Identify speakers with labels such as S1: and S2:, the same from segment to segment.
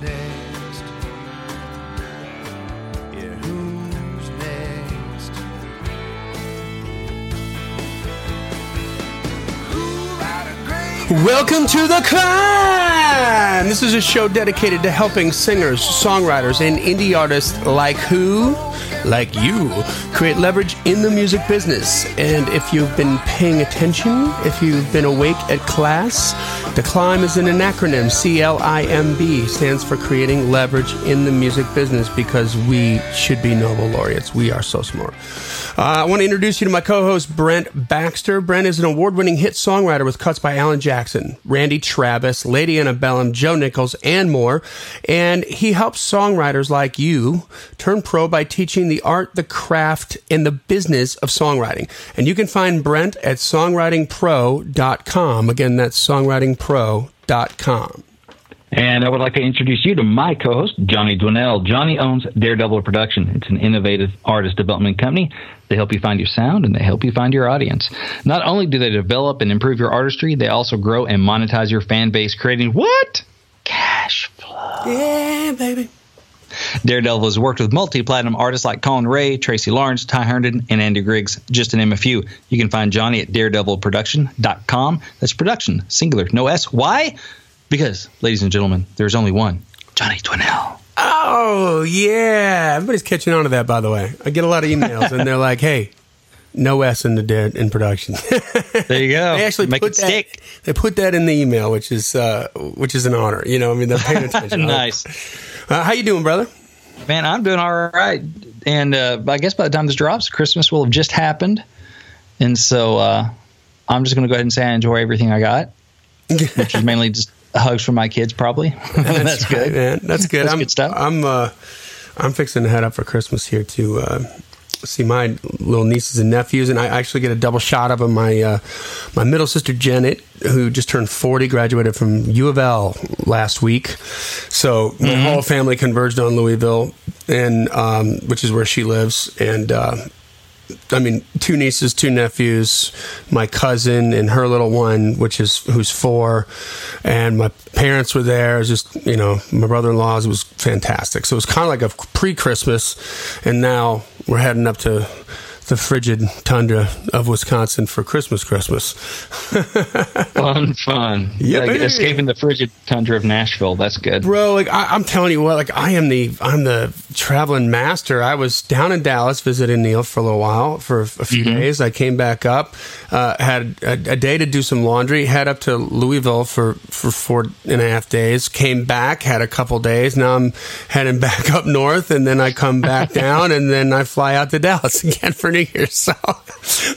S1: next? Yeah, who's next?
S2: Welcome to the climb. This is a show dedicated to helping singers, songwriters, and indie artists like who, like you, create leverage in the music business. And if you've been paying attention, if you've been awake at class, the climb is an acronym. C L I M B stands for creating leverage in the music business because we should be Nobel laureates. We are so smart. Uh, I want to introduce you to my co-host Brent Baxter. Brent is an award-winning hit songwriter with cuts by Alan Jackson, Randy Travis, Lady Antebellum, Joe Nichols, and more. And he helps songwriters like you turn pro by teaching the art, the craft, and the business of songwriting. And you can find Brent at songwritingpro.com. Again, that's songwritingpro.com.
S3: And I would like to introduce you to my co host, Johnny Dwinell. Johnny owns Daredevil Production. It's an innovative artist development company. They help you find your sound and they help you find your audience. Not only do they develop and improve your artistry, they also grow and monetize your fan base, creating what? Cash flow.
S2: Yeah, baby.
S3: Daredevil has worked with multi platinum artists like Collin Raye, Tracy Lawrence, Ty Herndon, and Andy Griggs, just to name a few. You can find Johnny at daredevilproduction.com. That's production, singular, no S. Why? Because, ladies and gentlemen, there's only one Johnny Dwinell.
S2: Oh, yeah. Everybody's catching on to that, by the way. I get a lot of emails, and they're like, hey, no S in the dead in production.
S3: There you go.
S2: they actually
S3: Make
S2: put that,
S3: stick.
S2: They put that in the email, which is uh, which is an honor. You know, I mean, they're paying attention.
S3: nice.
S2: Uh, how you doing, brother?
S3: Man, I'm doing all right. And uh, I guess by the time this drops, Christmas will have just happened. And so uh, I'm just going to go ahead and say I enjoy everything I got, which is mainly just hugs from my kids, probably. That's, good.
S2: That's good.
S3: That's
S2: I'm,
S3: good stuff.
S2: I'm uh, I'm fixing to head up for Christmas here to uh, see my little nieces and nephews, and I actually get a double shot of them. My uh, my middle sister Janet, who just turned 40, graduated from U of L last week. So my
S3: Mm-hmm.
S2: whole family converged on Louisville, and um, which is where she lives, and. I mean, two nieces, two nephews, my cousin and her little one, which is who's four, and my parents were there. It was just you know, my brother-in-law's was fantastic. So it was kind of like a pre-Christmas, and now we're heading up to the frigid tundra of Wisconsin for Christmas. Christmas.
S3: Fun, fun.
S2: Yeah,
S3: like escaping the frigid tundra of Nashville. That's good.
S2: bro like I, i'm telling you what like i am the i'm the traveling master i was down in dallas visiting neil for a little while for a few days i came back up uh, had a, a day to do some laundry head up to louisville for for four and a half days came back had a couple days now i'm heading back up north and then i come back down and then i fly out to dallas again for new year's so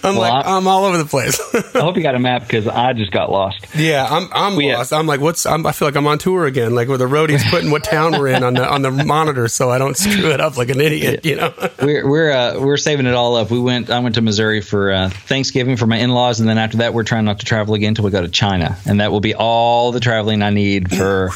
S2: i'm
S3: Well,
S2: like
S3: I-
S2: i'm all over the place
S3: I hope you got a map because I just got lost.
S2: Yeah, I'm I'm
S3: We-
S2: lost. I'm like, what's? I'm, I feel like I'm on tour again, like where the roadie's putting what town we're in on the on the monitor, so I don't screw it up like an idiot. You know?
S3: We're we're uh, we're saving it all up. We went. I went to Missouri for uh, Thanksgiving for my in laws, and then after that, we're trying not to travel again until we go to China, and that will be all the traveling I need for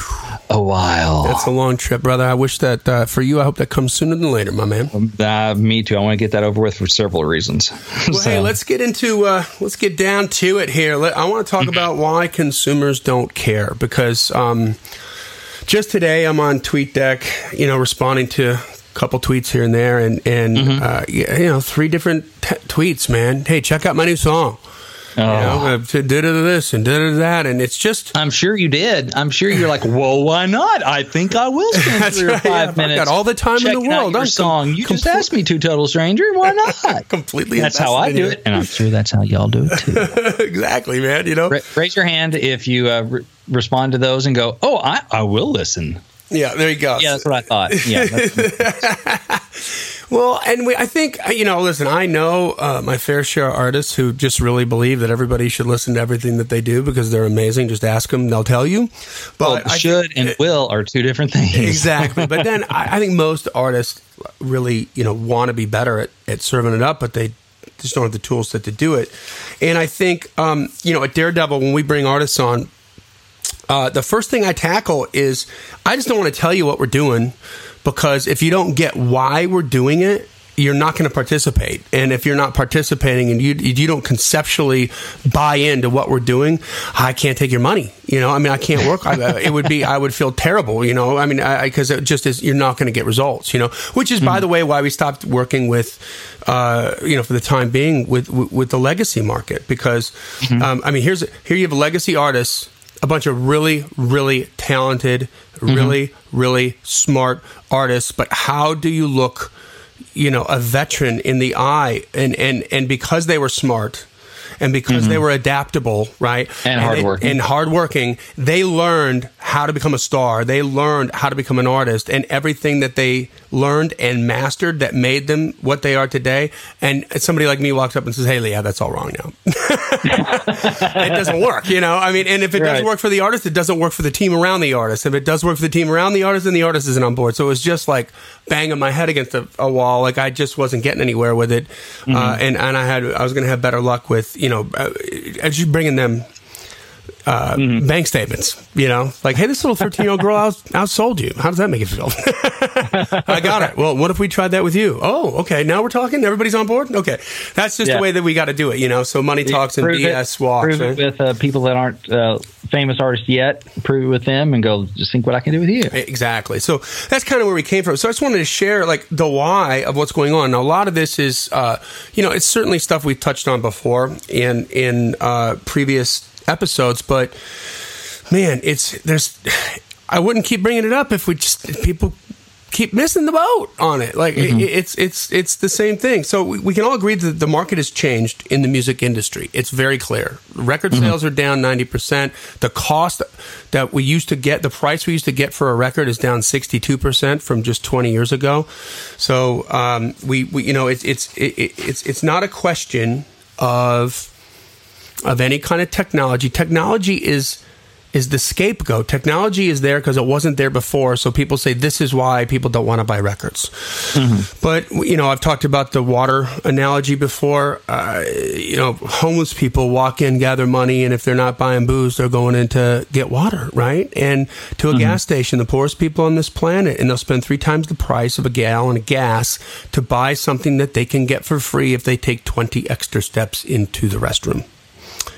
S3: a while.
S2: That's a long trip, brother. I wish that uh, for you. I hope that comes sooner than later, my man.
S3: Uh, me too. I want to get that over with for several reasons.
S2: Well,
S3: So-
S2: hey, let's get into uh, let's get down to it here. Let, I want to talk about why consumers don't care because um, just today I'm on TweetDeck, you know, responding to a couple tweets here and there, and and uh, you know, three different t- tweets, man. Hey, check out my new song. You
S3: Oh.
S2: know, uh, did this and did that, and it's just
S3: I'm sure you did. I'm sure you're like, well, why not? I think I will spend
S2: That's
S3: three or
S2: right,
S3: five
S2: yeah, I've got all the time in the world.
S3: Your
S2: I'm com-
S3: song. You just
S2: complete-
S3: asked me to, total stranger. Why not?
S2: completely.
S3: That's how I do it, and I'm sure that's how y'all do it too.
S2: exactly, man. You know,
S3: Ra- Raise your hand if you uh, re- respond to those and go, "Oh, I, I will listen."
S2: yeah. There you go.
S3: Yeah, that's what I thought. Yeah, that's,
S2: Well, and we, I think uh, you know. Listen, I know uh, my fair share of artists who just really believe that everybody should listen to everything that they do because they're amazing. Just ask them; they'll tell you. But
S3: well, should and will are two different things.
S2: exactly. But then I, I think most artists really, you know, want to be better at, at serving it up, but they just don't have the tools set to do it. And I think, um, you know, at Daredevil, when we bring artists on, uh, the first thing I tackle is I just don't want to tell you what we're doing because if you don't get why we're doing it, you're not going to participate. And if you're not participating and you you don't conceptually buy into what we're doing, I can't take your money. You know, I mean, I can't work. I, it would be I would feel terrible. You know, I mean, because it just is you're not going to get results. You know, which is by the way why we stopped working with, uh, you know, for the time being with with, with the legacy market because, um, I mean, here's here you have a legacy artist a bunch of really, really talented, mm-hmm. really, really smart artists. But how do you look, you know, a veteran in the eye? And and and because they were smart. And because they mm-hmm. were adaptable, right,
S3: And
S2: they-
S3: hardworking.
S2: and hardworking, they learned how to become a star. They learned how to become an artist, and everything that they learned and mastered that made them what they are today. And somebody like me walks up and says, "Hey, Leah, that's all wrong now." it doesn't work, you know. I mean, and if it doesn't work for the artist, it doesn't work for the team around the artist. If it does work for the team around the artist, then the artist isn't on board. So it was just like banging my head against a, a wall. Like I just wasn't getting anywhere with it, uh, and and I had I was going to have better luck with you know uh, as you bringing them. Uh, Bank statements, you know, like, hey, this little 13 year old girl out, outsold you. How does that make you feel? I got it. Well, what if we tried that with you? Oh, okay. Now we're talking. Everybody's on board. Okay, that's just
S3: Yeah.
S2: the way that we got to do it, you know. So money talks and
S3: Prove it-
S2: BS walks.
S3: Prove
S2: right?
S3: it with uh, people that aren't uh, famous artists yet. Prove it with them and go. Just think what I can do with you.
S2: Exactly. So that's kind of where we came from. So I just wanted to share like the why of what's going on. Now, a lot of this is, uh, you know, it's certainly stuff we've touched on before in in uh, previous episodes, but man, it's there's. I wouldn't keep bringing it up if we just if people keep missing the boat on it. Like it, it's it's it's the same thing. So we, we can all agree that the market has changed in the music industry. It's very clear. Record sales are down ninety percent. The cost that we used to get, the price we used to get for a record, is down sixty two percent from just twenty years ago. So um, we, we you know it's it's it, it- it's it's not a question of of any kind of technology. Technology is is the scapegoat. Technology is there because it wasn't there before. So people say this is why people don't want to buy records. But you know, I've talked about the water analogy before. Uh, you know, homeless people walk in, gather money, and if they're not buying booze, they're going in to get water, right? And to a gas station, the poorest people on this planet, and they'll spend three times the price of a gallon of gas to buy something that they can get for free if they take twenty extra steps into the restroom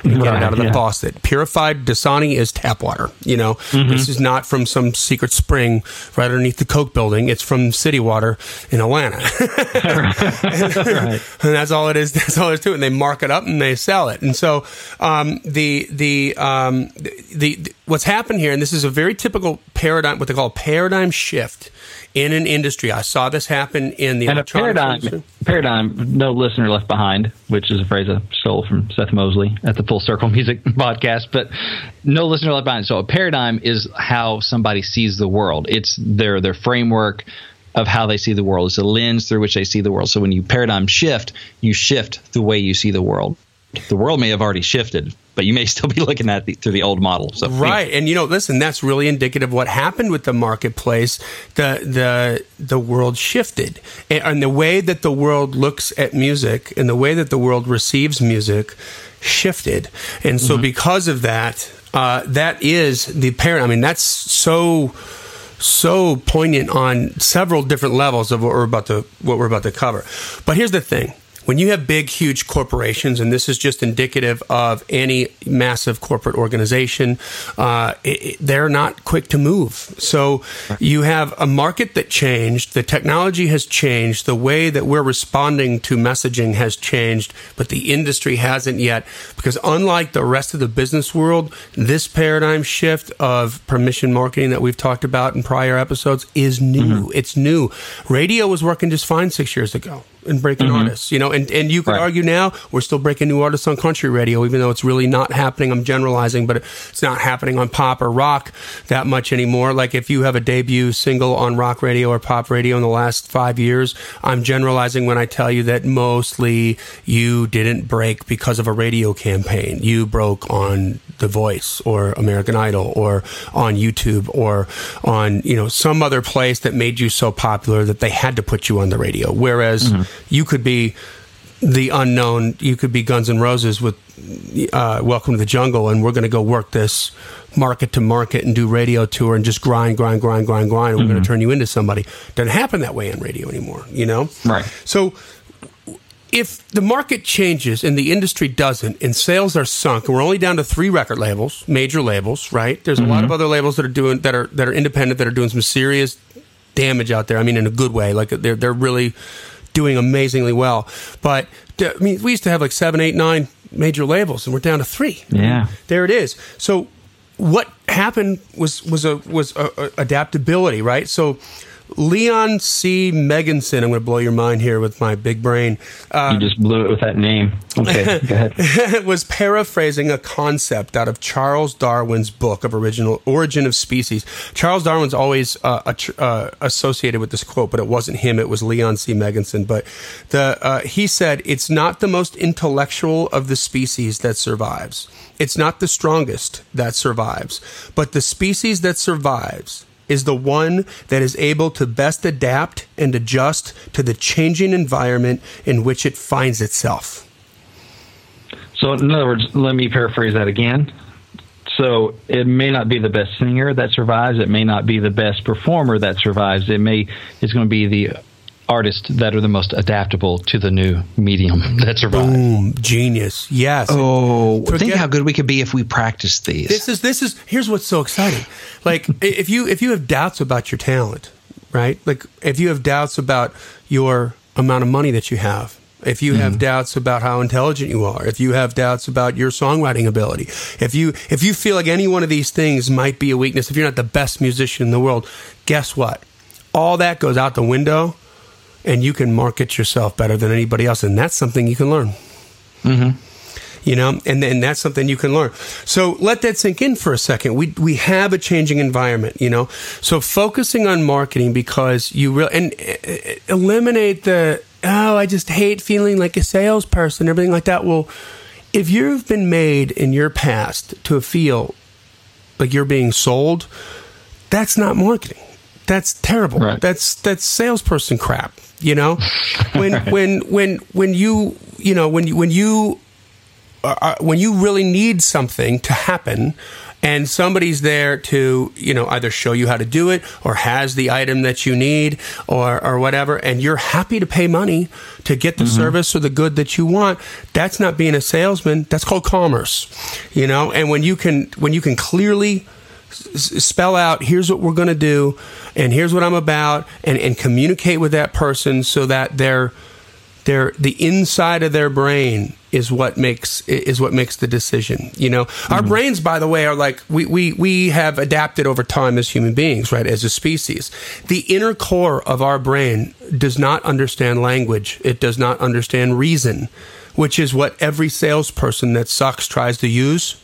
S2: and get it
S3: Right,
S2: out of the
S3: yeah.
S2: faucet. Purified Dasani is tap water. You know,
S3: Mm-hmm.
S2: this is not from some secret spring right underneath the Coke building. It's from city water in Atlanta. and that's all it is. That's all there is to it. And they mark it up and they sell it. And so um, the the, um, the the what's happened here, and this is a very typical paradigm, what they call paradigm shift in an industry. I saw this happen in the
S3: And a paradigm,
S2: industry.
S3: paradigm, no listener left behind, which is a phrase I stole from Seth Mosley at the Full Circle Music podcast. But no listener left behind. So a paradigm is how somebody sees the world. It's their their framework of how they see the world. It's a lens through which they see the world. So when you paradigm shift, you shift the way you see the world. The world may have already shifted, but you may still be looking at the, through the old model. So
S2: Right, and you know, listen, that's really indicative of what happened with the marketplace. The the the world shifted, and, and the way that the world looks at music and the way that the world receives music shifted, and so because of that, uh, that is the parent. I mean, that's so so poignant on several different levels of what we're about to what we're about to cover. But here's the thing. When you have big, huge corporations, and this is just indicative of any massive corporate organization, uh, it, it- they're not quick to move. So you have a market that changed, the technology has changed, the way that we're responding to messaging has changed, but the industry hasn't yet. Because unlike the rest of the business world, this paradigm shift of permission marketing that we've talked about in prior episodes is new. It's new. Radio was working just fine six years ago and breaking mm-hmm. artists, you know, and, and you could
S3: Right.
S2: argue now we're still breaking new artists on country radio, even though it's really not happening. I'm generalizing, but it's not happening on pop or rock that much anymore. Like if you have a debut single on rock radio or pop radio in the last five years, I'm generalizing when I tell you that mostly you didn't break because of a radio campaign. You broke on The Voice or American Idol or on YouTube or on, you know, some other place that made you so popular that they had to put you on the radio. Whereas mm-hmm. You could be the unknown, you could be Guns N' Roses with uh, Welcome to the Jungle, and we're going to go work this market to market and do radio tour and just grind, grind, grind, grind, grind. And we're going to turn you into somebody. Doesn't happen that way on radio anymore, you know?
S3: Right.
S2: So if the market changes and the industry doesn't and sales are sunk and we're only down to three record labels major labels right there's a lot of other labels that are doing that are that are independent that are doing some serious damage out there i mean in a good way like they're they're really doing amazingly well. But uh, i mean we used to have like seven eight nine major labels and we're down to three.
S3: Yeah.
S2: there it is. So what happened was was a was a, a adaptability right? So Leon C. Megginson, I'm going to blow your mind here with my big brain. Uh,
S3: you just blew it with that name. Okay, go ahead.
S2: was paraphrasing a concept out of Charles Darwin's book of original Origin of Species. Charles Darwin's always uh, uh, associated with this quote, but it wasn't him; it was Leon C. Megginson. But the uh, he said, "It's not the most intellectual of the species that survives. It's not the strongest that survives, but the species that survives." Is the one that is able to best adapt and adjust to the changing environment in which it finds itself.
S3: So, in other words, let me paraphrase that again. So, it may not be the best singer that survives. It may not be the best performer that survives. It may it's going to be the artists that are the most adaptable to the new medium that survive.
S2: Boom, genius. Yes.
S4: Oh, think how good we could be if we practiced these.
S2: This is this is here's what's so exciting. Like if you if you have doubts about your talent, right? Like if you have doubts about your amount of money that you have, if you have hmm. doubts about how intelligent you are, if you have doubts about your songwriting ability, if you if you feel like any one of these things might be a weakness, if you're not the best musician in the world, guess what? All that goes out the window and you can market yourself better than anybody else and that's something you can learn. You know and then that's something you can learn. So let that sink in for a second. We we have a changing environment you know. So focusing on marketing because you really and uh, eliminate the oh i just hate feeling like a salesperson everything like that. Well if you've been made in your past to feel like you're being sold that's not marketing. That's terrible.
S3: Right.
S2: that's that's salesperson crap you know? When when when when you you know when you when you uh, when you really need something to happen and somebody's there to you know either show you how to do it or has the item that you need or or whatever and you're happy to pay money to get the service or the good that you want that's not being a salesman. That's called commerce you know? And when you can when you can clearly spell out here's what we're going to do and here's what I'm about and and communicate with that person so that they're their the inside of their brain is what makes is what makes the decision you know? Our mm-hmm. brains by the way are like we, we we have adapted over time as human beings right as a species. The inner core of our brain does not understand language. It does not understand reason which is what every salesperson that sucks tries to use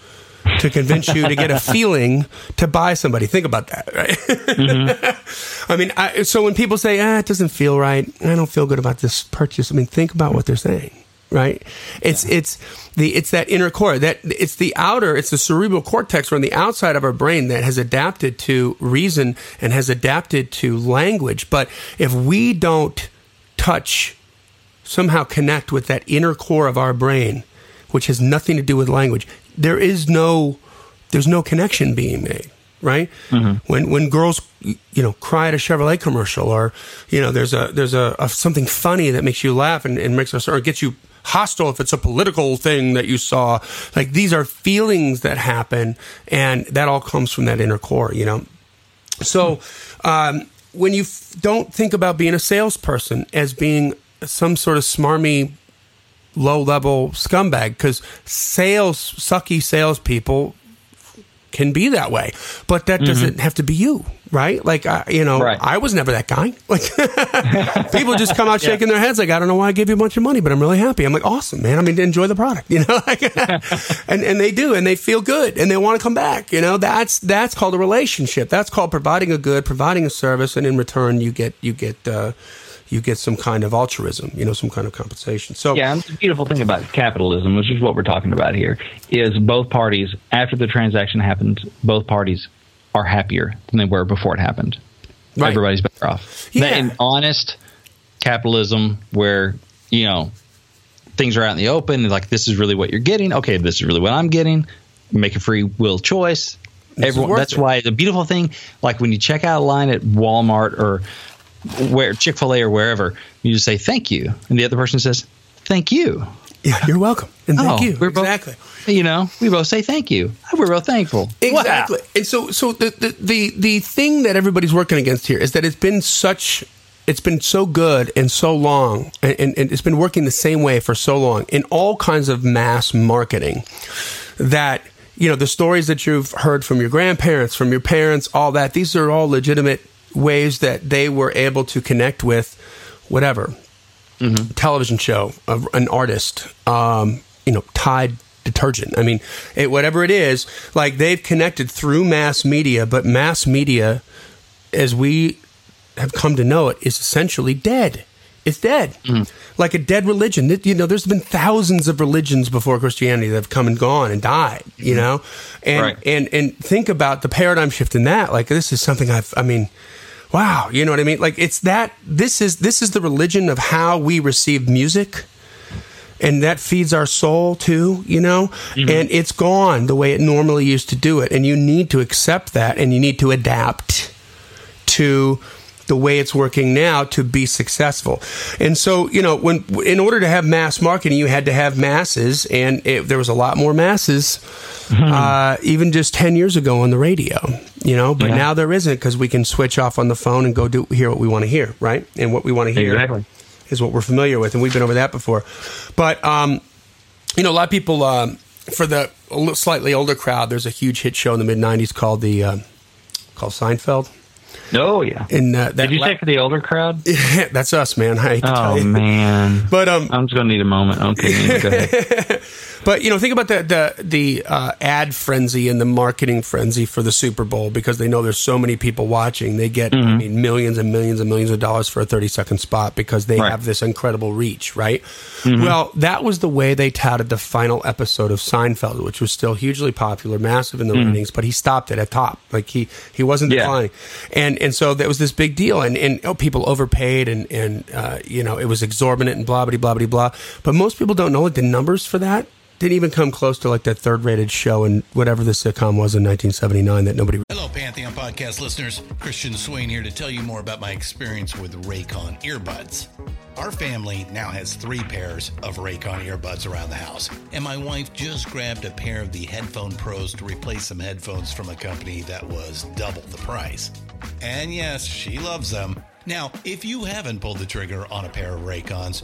S2: to convince you to get a feeling to buy somebody. Think about that, right? I mean, I, so when people say, "Ah, it doesn't feel right," I don't feel good about this purchase. I mean, think about what they're saying, right? It's it's the it's that inner core that it's the outer, it's the cerebral cortex or on the outside of our brain that has adapted to reason and has adapted to language. But if we don't touch somehow connect with that inner core of our brain, which has nothing to do with language. There is no, there's no connection being made, right? When when girls, you know, cry at a Chevrolet commercial, or you know, there's a there's a, a something funny that makes you laugh and, and makes us or gets you hostile if it's a political thing that you saw. Like these are feelings that happen, and that all comes from that inner core, you know. So, um, when you f- don't think about being a salesperson as being some sort of smarmy, low level scumbag, because sales, sucky salespeople can be that way, but that doesn't have to be you, right? Like, I, you know,
S3: Right.
S2: I was never that guy. Like, people just come out shaking their heads, like, I don't know why I gave you a bunch of money, but I'm really happy. I'm like, awesome, man. I mean, enjoy the product, you know, like, and and they do, and they feel good, and they want to come back. You know, that's that's called a relationship. That's called providing a good, providing a service, and in return, you get you get. Uh, you get some kind of altruism, you know, some kind of compensation. So,
S3: Yeah, and the beautiful thing about capitalism, which is what we're talking about here, is both parties, after the transaction happens, both parties are happier than they were before it happened.
S2: Right.
S3: Everybody's better off.
S2: Yeah.
S3: In honest capitalism, where, you know,
S4: things are out in the open. Like this is really what you're getting. Okay, this is really what I'm getting. Make a free will choice.
S2: This
S4: Everyone, that's
S2: it.
S4: why the beautiful thing, like when you check out a line at Walmart or where Chick Fil A or wherever, you just say thank you, and the other person says thank you.
S2: Yeah, you're welcome. And thank
S4: Oh,
S2: you.
S4: we're both-
S2: exactly.
S4: You know, we both say thank you. We're both thankful.
S2: Exactly. And so so the, the the the thing that everybody's working against here is that it's been such it's been so good and so long and, and, and it's been working the same way for so long in all kinds of mass marketing that you know the stories that you've heard from your grandparents from your parents all that these are all legitimate ways that they were able to connect with whatever mm-hmm. television show, of an artist, um, you know, Tide detergent. I mean, it, whatever it is, like they've connected through mass media, but mass media, as we have come to know it, is essentially dead. It's dead, mm. like a dead religion. You know, there's been thousands of religions before Christianity that have come and gone and died. You mm-hmm. know, and
S3: Right.
S2: and and think about the paradigm shift in that. Like this is something I've. I mean, wow. You know what I mean? Like it's that. This is this is the religion of how we receive music and that feeds our soul too, you know? Mm-hmm. And it's gone the way it normally used to do it. And you need to accept that and you need to adapt to the way it's working now to be successful. And so, you know, when in order to have mass marketing, you had to have masses, and it, there was a lot more masses, uh, even just ten years ago on the radio. You know, but
S3: Yeah.
S2: now there isn't because we can switch off on the phone and go do hear what we want to hear, right? And what we want to hear
S3: Exactly.
S2: is what we're familiar with, and we've been over that before. But um, you know, a lot of people um, for the slightly older crowd. There's a huge hit show in the mid '90s called the uh, called Seinfeld,
S3: Oh yeah.
S2: and uh, that
S3: Did you
S2: la-
S3: say for the older crowd?
S2: that's us, man. I hate to tell
S3: Oh man.
S2: But um,
S3: I'm just gonna need a moment. Okay, go ahead.
S2: But you know, think about the the the uh, ad frenzy and the marketing frenzy for the Super Bowl because they know there's so many people watching. They get I mean, millions and millions and millions of dollars for a 30 second spot because they
S3: Right.
S2: have this incredible reach, right? Well, that was the way they touted the final episode of Seinfeld, which was still hugely popular, massive in the ratings, but he stopped it at top. Like he he wasn't
S3: Yeah.
S2: declining, and and so that was this big deal, and and oh, people overpaid, and and uh, you know it was exorbitant and blah blah blah blah blah. But most people don't know like the numbers for that didn't even come close to like that third rated show and whatever the sitcom was in 1979 that nobody.
S5: Hello, Pantheon podcast listeners. Christian Swain here to tell you more about my experience with Raycon earbuds. Our family now has three pairs of Raycon earbuds around the house, and my wife just grabbed a pair of the Headphone Pros to replace some headphones from a company that was double the price. And yes, she loves them. Now, if you haven't pulled the trigger on a pair of Raycons,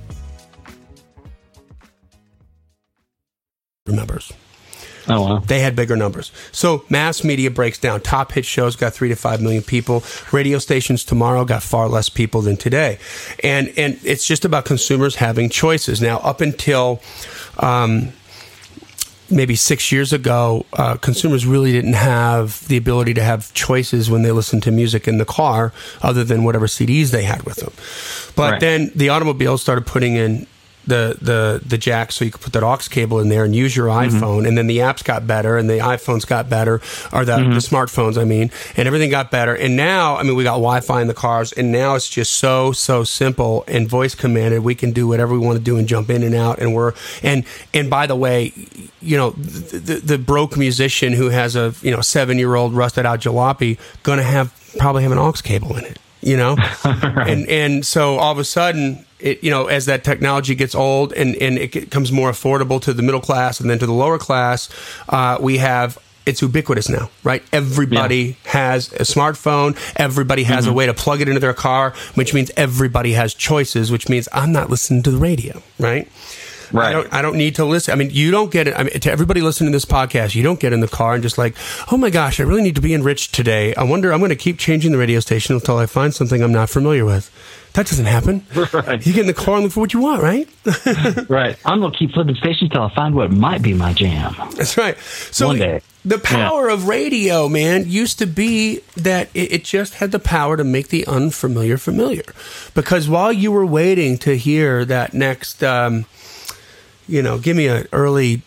S2: Numbers.
S3: Oh wow.
S2: They had bigger numbers. So mass media breaks down. Top hit shows got three to five million people. Radio stations tomorrow got far less people than today, and and it's just about consumers having choices. Now, up until um, maybe six years ago, uh, consumers really didn't have the ability to have choices when they listened to music in the car, other than whatever CDs they had with them. But
S3: Right.
S2: then the automobiles started putting in the the the jack so you could put that aux cable in there and use your mm-hmm. iPhone. And then the apps got better, and the iPhones got better, or the, the mm-hmm. smartphones, I mean, and everything got better. And now, I mean, we got Wi-Fi in the cars, and now it's just so so simple and voice commanded. We can do whatever we want to do and jump in and out. And we're and and by the way, you know, the, the, the broke musician who has a you know seven year old rusted out jalopy going to have probably have an aux cable in it. You know, and and so all of a sudden, it you know, as that technology gets old and and it becomes more affordable to the middle class and then to the lower class, uh, we have. It's ubiquitous now, right? Everybody has a smartphone. Everybody has a way to plug it into their car, which means everybody has choices. Which means I'm not listening to the radio, right? I don't, I don't need to listen. I mean, you don't get it. I mean, to everybody listening to this podcast, you don't get in the car and just like, oh my gosh, I really need to be enriched today. I wonder, I'm going to keep changing the radio station until I find something I'm not familiar with. That doesn't happen.
S3: Right.
S2: You get in the car and look for what you want, right?
S3: Right. I'm going to keep flipping stations till I find what might be my jam.
S2: That's right. So
S3: One day.
S2: the power of radio, man, used to be that it, it just had the power to make the unfamiliar familiar. Because while you were waiting to hear that next, um, you know, give me a early.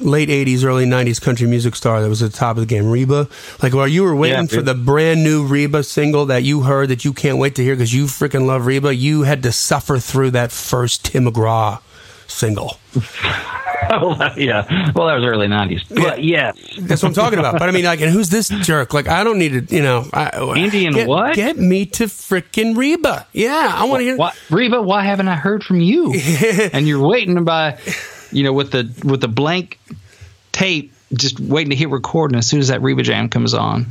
S2: Late '80s, early '90s country music star that was at the top of the game, Reba. Like while you were waiting
S3: Yeah,
S2: for the brand new Reba single that you heard that you can't wait to hear because you freaking love Reba, you had to suffer through that first Tim McGraw single.
S3: Oh, yeah. Well, that was early 90s. But yes.
S2: That's what I'm talking about. But I mean, like, and who's this jerk? Like, I don't need to, you know. I,
S3: Indian
S2: get,
S3: what?
S2: Get me to frickin' Reba. Yeah, I want to hear.
S3: What, Reba, why haven't I heard from you? and you're waiting by, you know, with the with the blank tape, just waiting to hit record. And as soon as that Reba jam comes on,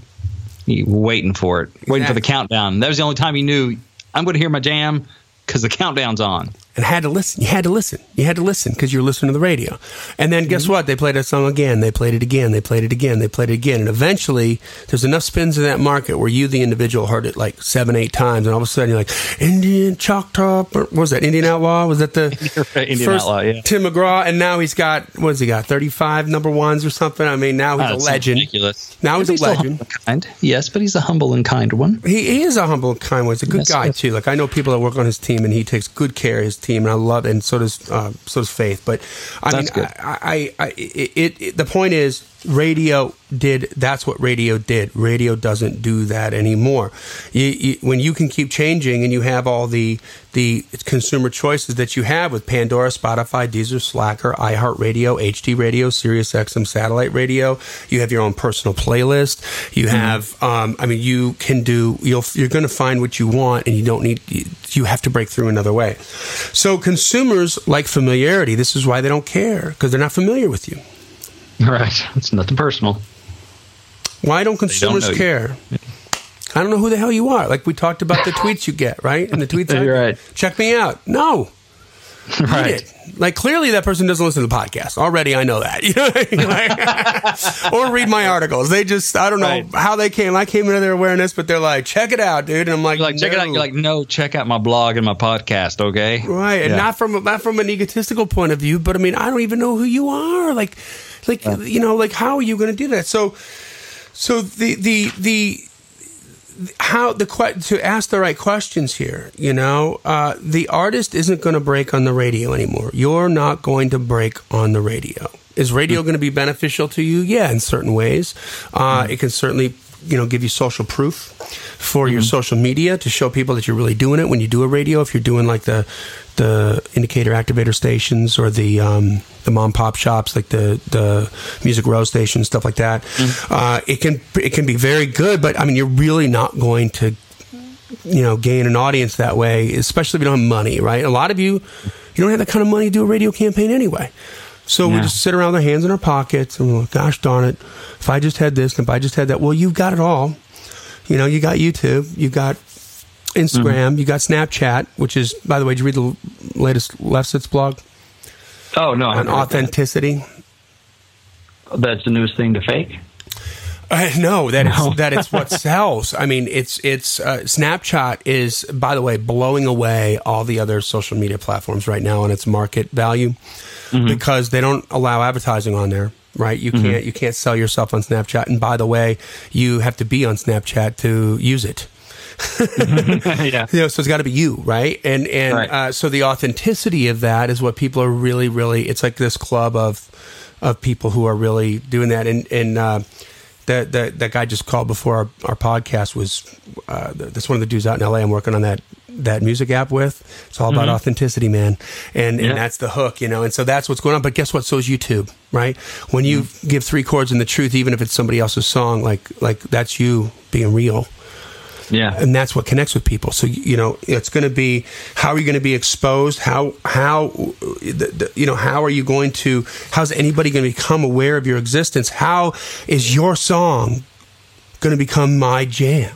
S3: you waiting for it, waiting for the countdown. That was the only time you knew I'm going to hear my jam because the countdown's on.
S2: And had to listen. You had to listen. You had to listen because you were listening to the radio. And then
S3: Mm-hmm.
S2: guess what? They played that song again. They played it again. They played it again. They played it again. And eventually, there's enough spins in that market where you, the individual, heard it like seven, eight times. And all of a sudden, you're like, Indian Choctaw. What was that? Indian Outlaw? Was that the
S3: Indian
S2: first
S3: Outlaw, yeah.
S2: Tim McGraw? And now he's got, what has he got? 35 number ones or something? I mean, now he's
S3: Ah,
S2: a legend.
S3: Ridiculous.
S2: Now he's a legend.
S3: Kind. Yes, but he's a humble and kind one.
S2: He, he is a humble and kind one. He's a good
S3: Yes,
S2: guy
S3: yes.
S2: too. Like I know people that work on his team, and he takes good care of his team, and I love. And so does uh, so does Faith. But I
S3: That's
S2: mean. I, I, I it, it, the point is, radio did. That's what radio did. Radio doesn't do that anymore. You, you, when you can keep changing, and you have all the the consumer choices that you have with Pandora, Spotify, Deezer, Slacker, iHeartRadio, HD Radio, Sirius XM satellite radio. You have your own personal playlist. You have, um, I mean, you can do. You'll you're going to find what you want, and you don't need. You have to break through another way. So consumers like familiarity. This is why they don't care because they're not familiar with you.
S3: Right. It's nothing personal.
S2: Why don't consumers
S3: you.
S2: care? I don't know who the hell you are. Like we talked about the tweets you get, right? And the tweets, I-
S3: You're right.
S2: Check me out. No,
S3: Right.
S2: Like clearly that person doesn't listen to the podcast. Already I know that. You know what I mean? Like- or read my articles. They just I don't know
S3: Right.
S2: how they came. I came into their awareness, but they're like, check it out, dude. And I'm like,
S3: You're like, check it out.
S2: no.
S3: You're like, no, check out my blog and my podcast, okay?
S2: Right, and
S3: Yeah.
S2: not from not from an egotistical point of view, but I mean, I don't even know who you are. Like, like you know, like how are you going to do that? So, so the the the how the to ask the right questions here. You know, uh, the artist isn't going to break on the radio anymore. You're not going to break on the radio. Is radio going to be beneficial to you? Yeah, in certain ways. Uh, It can certainly you know give you social proof for your social media to show people that you're really doing it when you do a radio. If you're doing like the the indicator activator stations or the um, the mom pop shops like the the music row stations stuff like that, uh, it can it can be very good. But I mean, you're really not going to you know gain an audience that way, especially if you don't have money, right? A lot of you you don't have that kind of money to do a radio campaign anyway. So we just sit around with our hands in our pockets and we're like, gosh darn it, if I just had this, and if I just had that, well, you've got it all. You know, you got YouTube, you got Instagram, you got Snapchat, which is, by the way, did you read the latest Lefsetz blog
S3: Oh, no.
S2: On authenticity?
S3: that. That's the newest thing to fake?
S2: Uh, no, that
S3: No.
S2: it's that it's what sells. I mean, it's it's uh, Snapchat is, by the way, blowing away all the other social media platforms right now on its market value because they don't allow advertising on there. Right, you can't you can't sell yourself on Snapchat, and by the way, you have to be on Snapchat to use it.
S3: yeah.
S2: you know, so it's got to be you, right? And and
S3: Right.
S2: Uh, so the authenticity of that is what people are really, really. It's like this club of of people who are really doing that. And and uh, that that that guy just called before our, our podcast was uh, that's one of the dudes out in L.A. I'm working on that that music app with. It's all about mm-hmm. authenticity, man, and
S3: Yeah.
S2: and that's the hook, you know. And so that's what's going on. But guess what? So is YouTube, right? When you mm-hmm. give three chords in the truth, even if it's somebody else's song, like like that's you being real
S3: Yeah.
S2: and that's what connects with people. So you know, it's going to be how are you going to be exposed? How how the, the, you know how are you going to? How's anybody going to become aware of your existence? How is your song going to become my jam?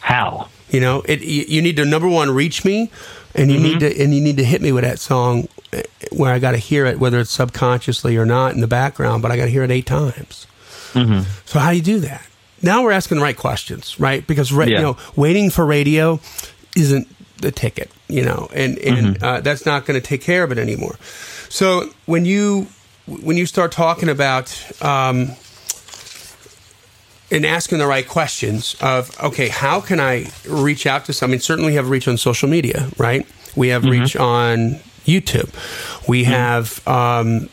S3: How?
S2: You know, it you, you need to number one reach me, and you need to and you need to hit me with that song eh, where I got to hear it, whether it's subconsciously or not in the background, but I got to hear it eight times. So how do you do that? Now we're asking the right questions, right? Because
S3: Yeah.
S2: you know, waiting for radio isn't the ticket, you know, and and uh, that's not going to take care of it anymore. So when you when you start talking about um, and asking the right questions of okay, how can I reach out to some? I mean, certainly have reach on social media, right? We have reach on YouTube. We have. Um,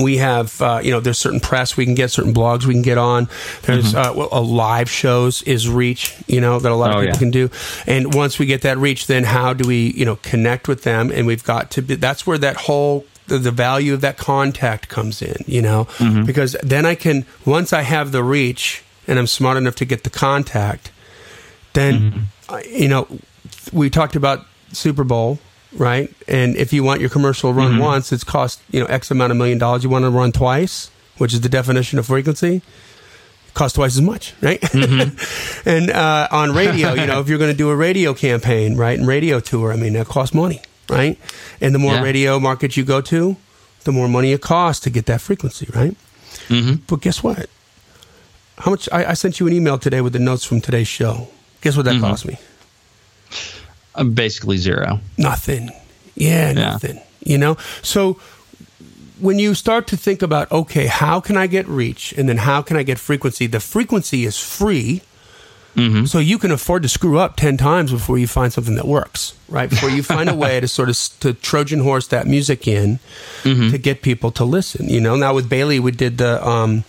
S2: we have uh, you know there's certain press we can get certain blogs we can get on there's uh, well, a live shows is reach you know that a lot of
S3: Oh,
S2: people
S3: yeah.
S2: can do and once we get that reach then how do we you know connect with them and we've got to be that's where that whole the, the value of that contact comes in you know? Because then i can once i have the reach and i'm smart enough to get the contact then uh, you know we talked about super bowl right? And if you want your commercial run once it's cost you know x amount of million dollars. You want to run twice which is the definition of frequency cost twice as much right? And uh, on radio you know if you're going to do a radio campaign right and radio tour i mean that costs money right and the more
S3: Yeah.
S2: radio markets you go to the more money it costs to get that frequency right but guess what how much I, I sent you an email today with the notes from today's show guess what that cost me
S3: Uh, basically zero.
S2: nothing. Yeah,
S3: Yeah.
S2: nothing. You know? So when you start to think about, okay, how can I get reach and then how can I get frequency? The frequency is free. So you can afford to screw up 10 times before you find something that works, right? Before you find a way to sort of to Trojan horse that music in to get people to listen, you know? Now with Bailey, we did the, um,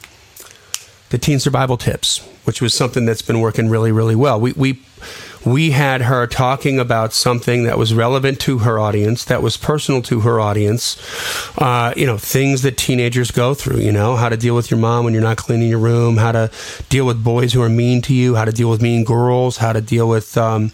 S2: the teen survival tips, which was something that's been working really, really well. We we we had her talking about something that was relevant to her audience, that was personal to her audience. Uh, you know, things that teenagers go through. You know, how to deal with your mom when you're not cleaning your room, how to deal with boys who are mean to you, how to deal with mean girls, how to deal with. Um,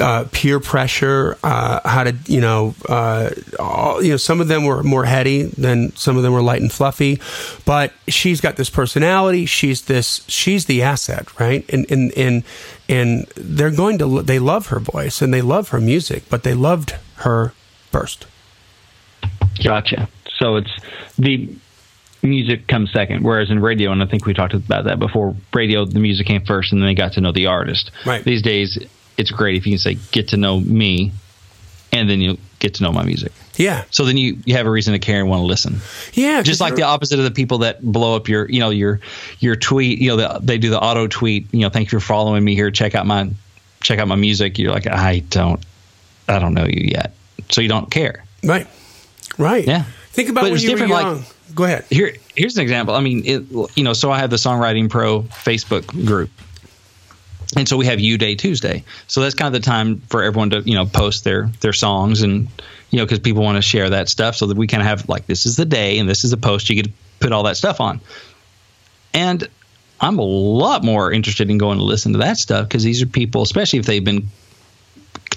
S2: uh, peer pressure, uh, how to, you know, uh, all, you know, some of them were more heady than some of them were light and fluffy, but she's got this personality. She's this, she's the asset, right? And, and, and, and they're going to, they love her voice and they love her music, but they loved her first.
S6: Gotcha. So it's the music comes second, whereas in radio, and I think we talked about that before. Radio, the music came first, and then they got to know the artist.
S2: Right.
S6: These days, it's great if you can say get to know me, and then you get to know my music.
S2: Yeah.
S3: So then you, you have a reason to care and want to listen.
S2: Yeah.
S3: Just like the opposite of the people that blow up your, you know, your your tweet. You know, the, they do the auto tweet. You know, thank you for following me here. Check out my check out my music. You're like, I don't, I don't know you yet, so you don't care.
S2: right. Right.
S3: Yeah.
S2: Think about
S3: But
S2: when you were
S3: different, like-
S2: Go ahead.
S3: Here, here's an example. I mean, it, you know, so I have the Songwriting Pro Facebook group, and so we have U Day Tuesday. So that's kind of the time for everyone to you know post their their songs and you know because people want to share that stuff. So that we kind of have like this is the day and this is the post. You get to put all that stuff on, and I'm a lot more interested in going to listen to that stuff because these are people, especially if they've been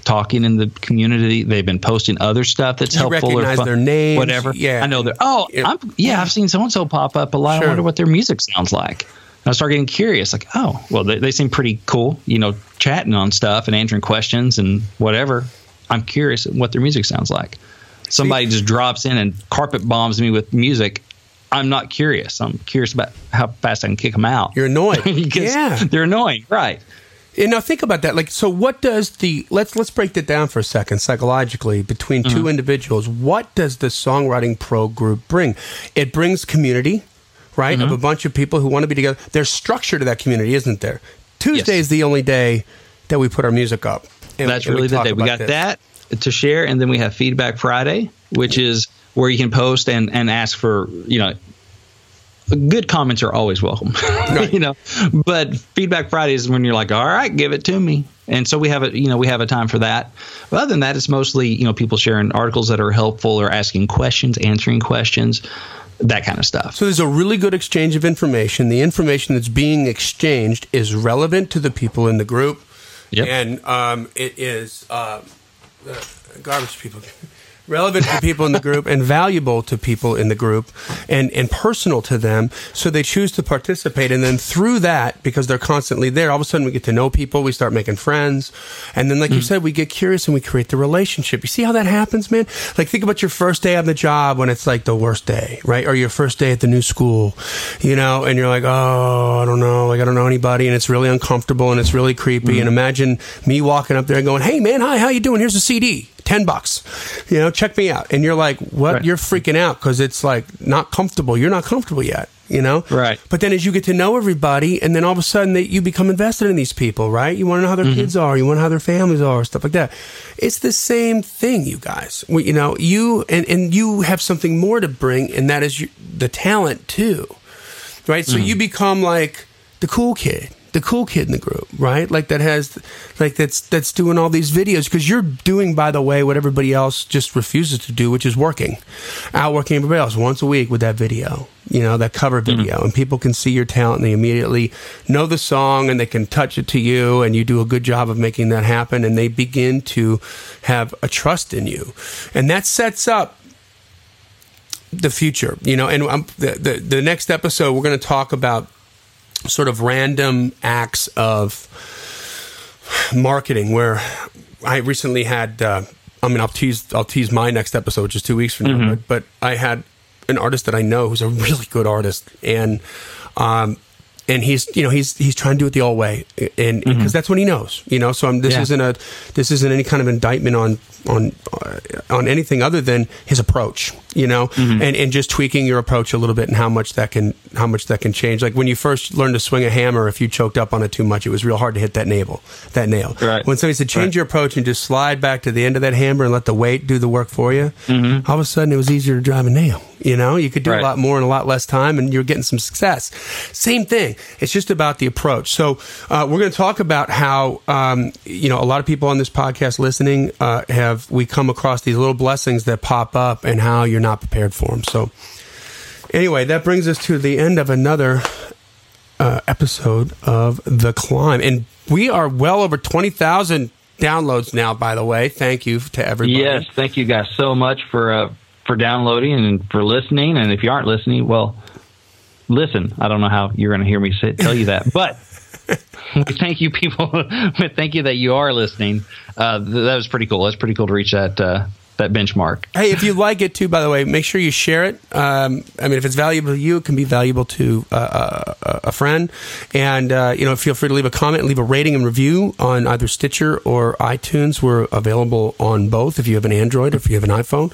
S3: talking in the community, they've been posting other stuff that's
S2: You
S3: helpful or fun-
S2: their names,
S3: whatever.
S2: yeah.
S3: I know they're. Oh,
S2: Yeah.
S3: I'm, yeah, I've seen so and so pop up a lot.
S2: Sure.
S3: I wonder what their music sounds like. I start getting curious, like, oh, well, they, they seem pretty cool, you know, chatting on stuff and answering questions and whatever. I'm curious what their music sounds like. Somebody just drops in and carpet bombs me with music. I'm not curious. I'm curious about how fast I can kick them out.
S2: You're
S3: annoying.
S2: yeah.
S3: they're annoying, right?
S2: And now think about that. Like, so what does the let's let's break that down for a second psychologically between two mm-hmm. individuals. What does the songwriting pro group bring? It brings community, right? Of mm-hmm. a bunch of people who want to be together. There's structure to that community, isn't there? Tuesday
S4: Yes.
S2: is the only day that we put our music up. And-
S4: That's
S2: and
S4: really the day. We got
S2: this.
S4: that to share, and then we have Feedback Friday, which is where you can post and, and ask for, you know, good comments are always welcome, you know. But Feedback Friday is when you're like, all right, give it to me. And so we have a, you know, we have a time for that. But other than that, it's mostly, you know, people sharing articles that are helpful or asking questions, answering questions, that kind of stuff.
S2: So there's a really good exchange of information. The information that's being exchanged is relevant to the people in the group,
S4: Yep.
S2: and um, it is uh, garbage people. Relevant to people in the group and valuable to people in the group and, and personal to them. So they choose to participate. And then through that, because they're constantly there, all of a sudden we get to know people, we start making friends. And then, like you hmm. said, we get curious and we create the relationship. You see how that happens, man? Like, think about your first day on the job when it's like the worst day, right? Or your first day at the new school, you know, and you're like, oh, I don't know, like, I don't know anybody. And it's really uncomfortable and it's really creepy. Hmm. And imagine me walking up there and going, hey, man, hi, how you doing? Here's a CD. 10 bucks you know check me out. And you're like what?
S4: Right.
S2: you're freaking out because it's like not comfortable. You're not comfortable yet you know?
S4: Right.
S2: but then as you get to know everybody and then all of a sudden that you become invested in these people right? You want to know how their mm-hmm. kids are. You want to know how their families are stuff like that. It's the same thing you guys. We- you know you and, and you have something more to bring and that is you, the talent too right? So mm-hmm. you become like the cool kid the cool kid in the group right? Like that has like that's that's doing all these videos because you're doing by the way what everybody else just refuses to do which is working. Outworking everybody else once a week with that video you know that cover video. And people can see your talent and they immediately know the song and they can touch it to you and you do a good job of making that happen and they begin to have a trust in you. And that sets up the future, you know, and um, the, the the next episode we're going to talk about sort of random acts of marketing where I recently had. Uh, I mean, I'll tease I'll tease my next episode, which is two weeks from now. But, but I had an artist that I know who's a really good artist, and um, and he's you know he's he's trying to do it the old way, and because that's what he knows, you know. So I'm, this
S4: Yeah.
S2: isn't a this isn't any kind of indictment on on uh, on anything other than his approach, you know, and and just tweaking your approach a little bit and how much that can how much that can change. Like when you first learned to swing a hammer, if you choked up on it too much, it was real hard to hit that nail. That nail.
S4: Right.
S2: When somebody said change
S4: Right.
S2: your approach and just slide back to the end of that hammer and let the weight do the work for you, all of a sudden it was easier to drive a nail. You know, you could do a lot more in a lot less time, and you're getting some success. Same thing. It's just about the approach. So uh, we're going to talk about how um, you know a lot of people on this podcast listening uh, have we come across these little blessings that pop up, and how you're not prepared for them. So anyway, that brings us to the end of another uh, episode of the climb, and we are well over twenty thousand downloads now. By the way, thank you to everybody.
S3: Yes, thank you guys so much for uh, for downloading and for listening. And if you aren't listening, well, listen. I don't know how you're going to hear me say, tell you that, but thank you, people. thank you that you are listening. Uh, th- that was pretty cool. That's pretty cool to reach that uh, that benchmark.
S2: Hey, if you like it too, by the way, make sure you share it. Um, I mean, if it's valuable to you, it can be valuable to uh, a, a friend. And, uh, you know, feel free to leave a comment, leave a rating and review on either Stitcher or iTunes. We're available on both if you have an Android or if you have an iPhone.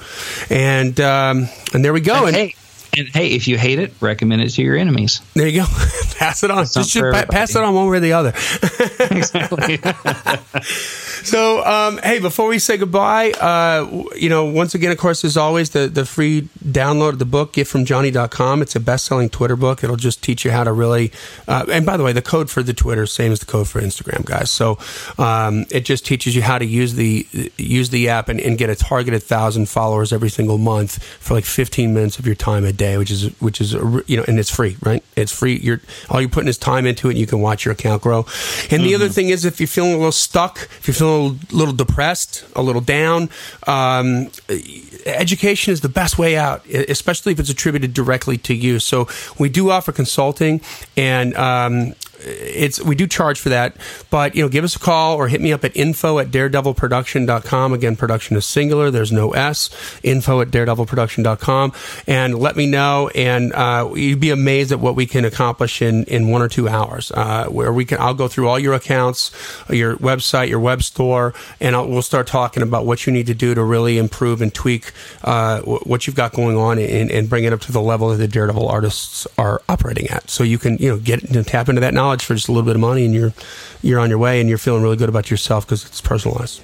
S2: And, um, and there we go.
S4: And
S2: And
S4: hey, and hey, if you hate it, recommend it to your enemies.
S2: there you go. pass it on. Just, pa- pass it on one way or the other.
S4: exactly.
S2: So, um, hey, before we say goodbye, uh, you know, once again, of course, as always, the, the free download of the book, giftfromjohnny.com. It's a best selling Twitter book. It'll just teach you how to really, uh, and by the way, the code for the Twitter is same as the code for Instagram, guys. So, um, it just teaches you how to use the, use the app and, and get a targeted thousand followers every single month for like 15 minutes of your time a day, which is, which is, you know, and it's free, right? It's free. You're, all you're putting is time into it and you can watch your account grow. And the other thing is if you're feeling a little stuck, if you're feeling a little, depressed, a little down, um, education is the best way out, especially if it's attributed directly to you. So we do offer consulting and, um, it's we do charge for that but you know give us a call or hit me up at info at daredevilproduction.com again production is singular. There's no s. Info at daredevilproduction.com and let me know and uh, you'd be amazed at what we can accomplish in in one or two hours uh, where we can i'll go through all your accounts your website your web store and I'll, we'll start talking about what you need to do to really improve and tweak uh, wh- what you've got going on and, and bring it up to the level that the daredevil artists are operating at. So you can you know get tap into that knowledge knowledge for just a little bit of money, and you're you're on your way, and you're feeling really good about yourself because it's personalized.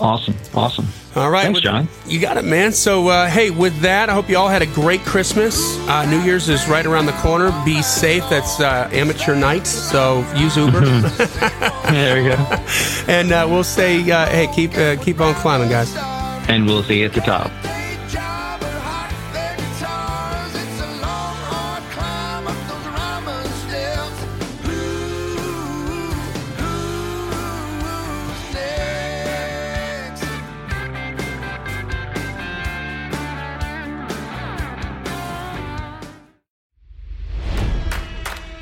S1: Awesome. Awesome.
S2: All right,
S1: Thanks,
S2: with-
S1: John.
S2: You got it, man. So, uh, hey, with that, I hope you all had a great Christmas. Uh, New Year's is right around the corner. Be safe. That's uh, amateur nights, so use Uber.
S1: There you go.
S2: and uh, we'll say, uh, hey, keep uh, keep on climbing, guys.
S1: And we'll see you at the top.